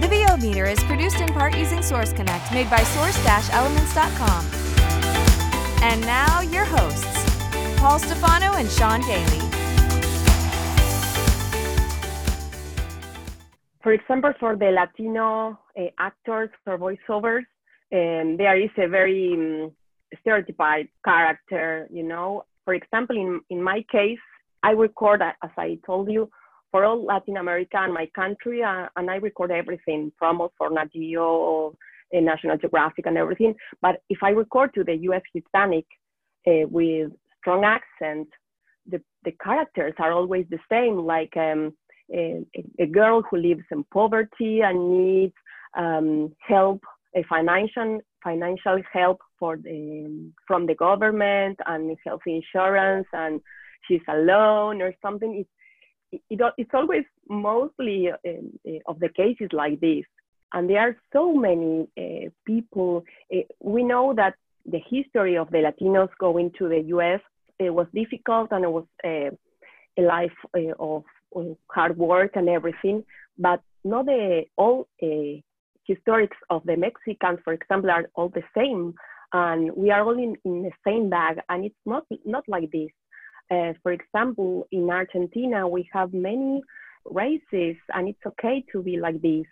The VO meter is produced in part using Source Connect, made by source-elements.com. And now, your hosts, Paul Stefano and Sean Daly. For example, for the Latino uh, actors for voiceovers, um, there is a very um, stereotyped character, you know. For example, in, in my case, I record, as I told you, for all Latin America and my country, uh, and I record everything, promos for Nat Geo, uh, National Geographic, and everything. But if I record to the U.S. Hispanic uh, with strong accent, the the characters are always the same, like um, a, a, girl who lives in poverty and needs um, help, a financial financial help for the from the government and health insurance, and she's alone or something. It's it, it's always mostly uh, uh, of the cases like this. And there are so many uh, people. Uh, we know that the history of the Latinos going to the US it was difficult and it was uh, a life uh, of, hard work and everything. But not the all historics of the Mexicans, for example, are all the same. And we are all in, in the same bag. And it's not, not like this. Uh, for example, in Argentina, we have many races, and it's okay to be like this.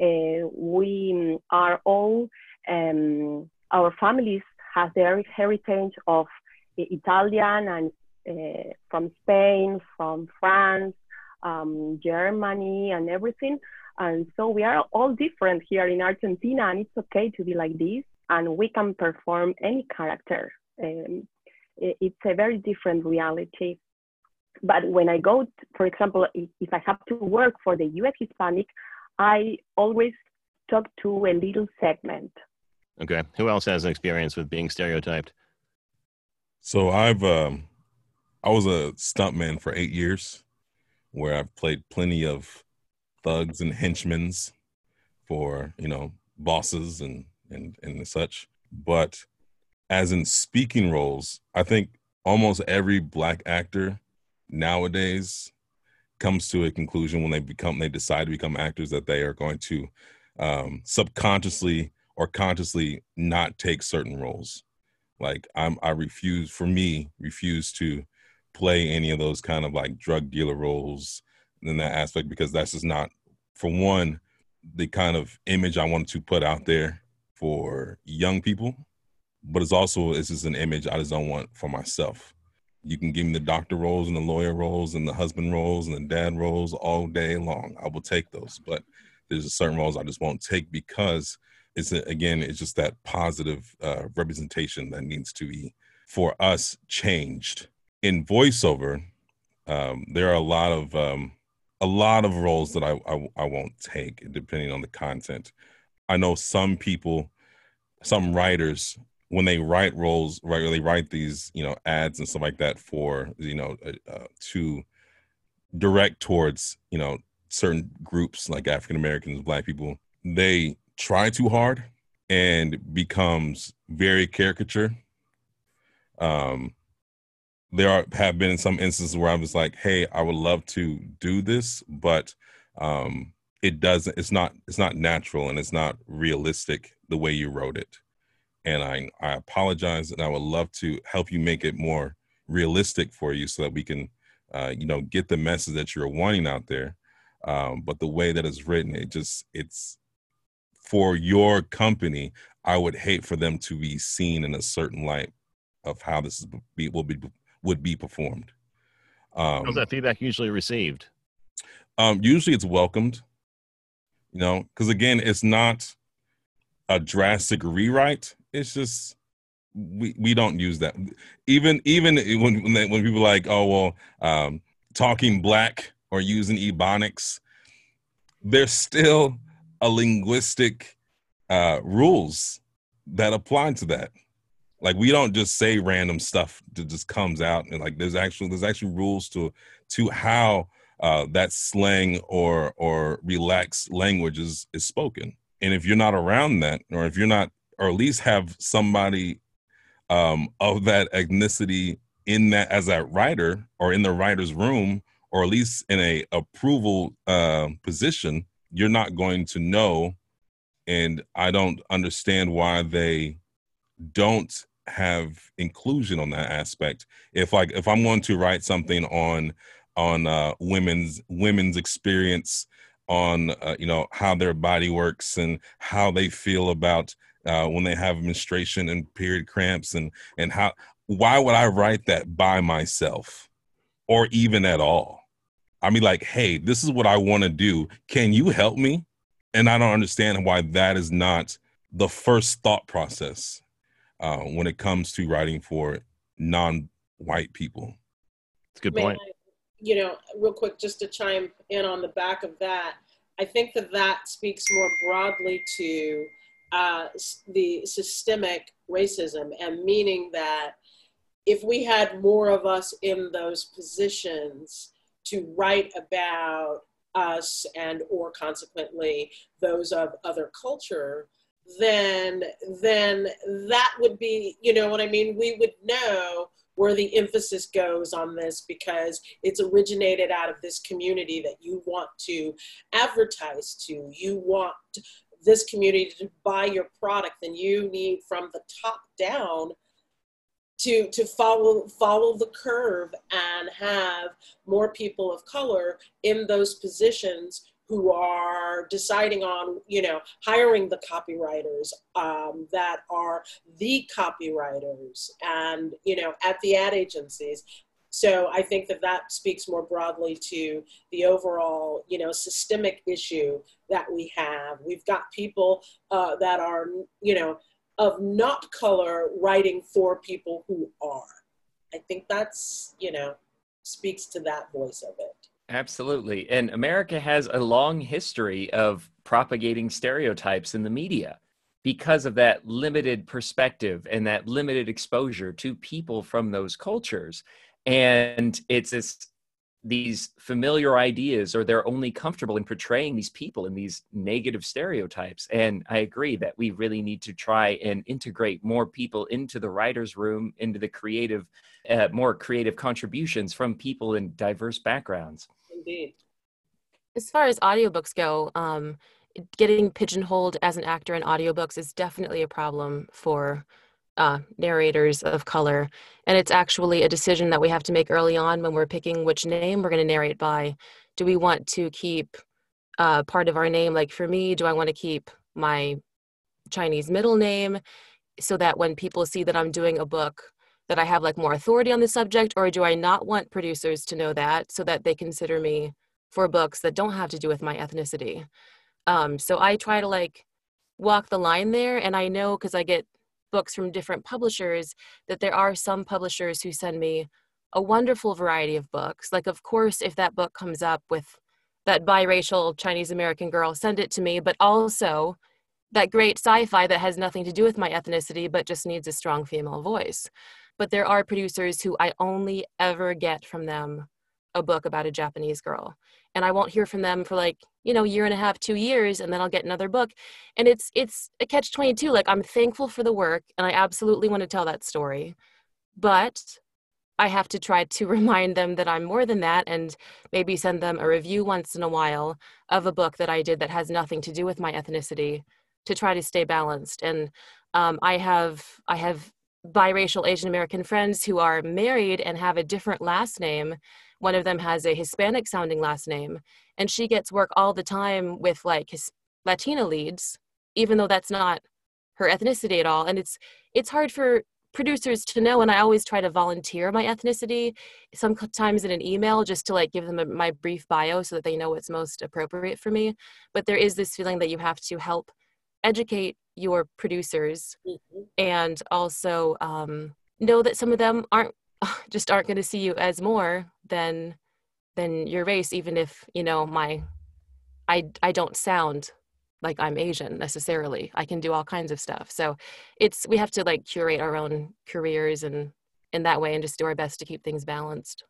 Uh, we are all, um, our families have their heritage of Italian and uh, from Spain, from France, um, Germany, and everything. And so we are all different here in Argentina, and it's okay to be like this, and we can perform any character. Um, it's a very different reality. But when I go, to, for example, if I have to work for the US Hispanic, I always talk to a little segment. Okay. Who else has an experience with being stereotyped? So I've, um, I was a stuntman for eight years where I've played plenty of thugs and henchmen for, you know, bosses and, and, and such. But as in speaking roles, I think almost every black actor nowadays comes to a conclusion when they become they decide to become actors that they are going to um, subconsciously or consciously not take certain roles. Like I'm, I refuse. For me, refuse to play any of those kind of like drug dealer roles in that aspect because that's just not, for one, the kind of image I wanted to put out there for young people but it's also it's just an image I just don't want for myself. You can give me the doctor roles and the lawyer roles and the husband roles and the dad roles all day long. I will take those, but there's a certain roles I just won't take because it's a, again it's just that positive uh, representation that needs to be for us changed in voiceover. Um, there are a lot of um, a lot of roles that I, I I won't take depending on the content. I know some people, some writers when they write roles, right, they write these, you know, ads and stuff like that for, you know, uh, uh, to direct towards, you know, certain groups like African Americans, Black people, they try too hard and becomes very caricature. Um, there are have been some instances where I was like, "Hey, I would love to do this, but um, it doesn't. It's not. It's not natural, and it's not realistic the way you wrote it." And I, I apologize and I would love to help you make it more realistic for you so that we can, uh, you know, get the message that you're wanting out there. Um, but the way that it's written, it just, it's for your company. I would hate for them to be seen in a certain light of how this is be, will be would be performed. Um, How's that feedback usually received? Um, usually it's welcomed, you know, because again, it's not a drastic rewrite it's just we we don't use that even even when when, they, when people like oh well um, talking black or using ebonics there's still a linguistic uh, rules that apply to that. Like we don't just say random stuff that just comes out, and like there's actually there's actually rules to to how uh, that slang or or relaxed language is is spoken. And if you're not around that, or if you're not, or at least have somebody um, of that ethnicity in that as a writer or in the writer's room, or at least in a approval uh, position, you're not going to know. And I don't understand why they don't have inclusion on that aspect. If like if I'm going to write something on on uh, women's women's experience on uh, you know how their body works and how they feel about uh, when they have menstruation and period cramps and and how why would I write that by myself or even at all? I mean, like, hey, this is what I want to do. Can you help me? And I don't understand why that is not the first thought process uh, when it comes to writing for non-white people. It's a good point. I, you know, real quick, just to chime in on the back of that, I think that that speaks more broadly to uh, the systemic racism and meaning that if we had more of us in those positions to write about us and or consequently those of other culture then then that would be you know what i mean? We would know where the emphasis goes on this because it's originated out of this community that you want to advertise to. You want this community to buy your product then you need from the top down to to follow follow the curve and have more people of color in those positions who are deciding on you know hiring the copywriters um, that are the copywriters and you know at the ad agencies so i think that that speaks more broadly to the overall you know systemic issue that we have we've got people uh, that are you know of not color writing for people who are. I think that's, you know, speaks to that voice of it. Absolutely. And America has a long history of propagating stereotypes in the media because of that limited perspective and that limited exposure to people from those cultures. And it's this these familiar ideas or they're only comfortable in portraying these people in these negative stereotypes. And i agree that we really need to try and integrate more people into the writers room into the creative uh, more creative contributions from people in diverse backgrounds. Indeed. As far as audiobooks go um, getting pigeonholed as an actor in audiobooks is definitely a problem for uh, narrators of color. And it's actually a decision that we have to make early on when we're picking which name we're going to narrate by. Do we want to keep uh, part of our name? Like for me, do I want to keep my Chinese middle name so that when people see that I'm doing a book, that I have like more authority on the subject, or do I not want producers to know that so that they consider me for books that don't have to do with my ethnicity? Um, so I try to like walk the line there, and I know because I get books from different publishers that there are some publishers who send me a wonderful variety of books. Like, of course, if that book comes up with that biracial Chinese American girl, send it to me, but also that great sci fi that has nothing to do with my ethnicity but just needs a strong female voice. But there are producers who I only ever get from them a book about a Japanese girl. And I won't hear from them for like, you know, year and a half, two years, and then I'll get another book. And it's it's a catch 22. Like I'm thankful for the work and I absolutely want to tell that story. But I have to try to remind them that I'm more than that and maybe send them a review once in a while of a book that I did that has nothing to do with my ethnicity to try to stay balanced. And um, I have I have biracial Asian American friends who are married and have a different last name one of them has a Hispanic sounding last name, and she gets work all the time with like his Latina leads, even though that's not her ethnicity at all. And it's it's hard for producers to know and i always try to volunteer my ethnicity sometimes in an email just to like give them a, my brief bio so that they know what's most appropriate for me but there is this feeling that you have to help educate your producers mm-hmm. and also um, know that some of them aren't just aren't going to see you as more than than your race even if you know my i i don't sound like I'm Asian necessarily. I can do all kinds of stuff. So it's we have to like curate our own careers and in that way and just do our best to keep things balanced.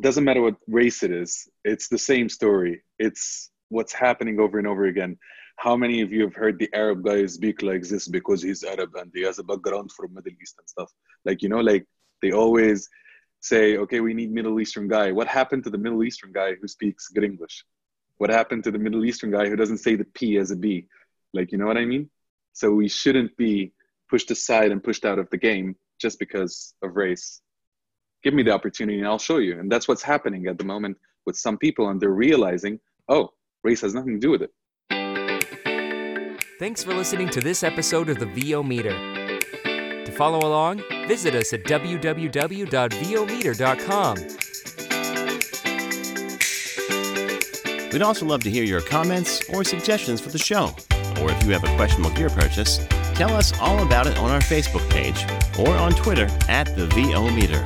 Doesn't matter what race it is. It's the same story. It's what's happening over and over again. How many of you have heard the Arab guy speak like this because he's Arab and he has a background from Middle East and stuff? Like, you know, like they always say, okay, we need Middle Eastern guy. What happened to the Middle Eastern guy who speaks good English? What happened to the Middle Eastern guy who doesn't say the P as a B? Like, you know what I mean? So we shouldn't be pushed aside and pushed out of the game just because of race. Give me the opportunity and I'll show you. And that's what's happening at the moment with some people, and they're realizing, oh, race has nothing to do with it. Thanks for listening to this episode of the VO Meter. To follow along, visit us at www.vometer.com. We'd also love to hear your comments or suggestions for the show. Or if you have a questionable gear purchase, tell us all about it on our Facebook page or on Twitter at the VO Meter.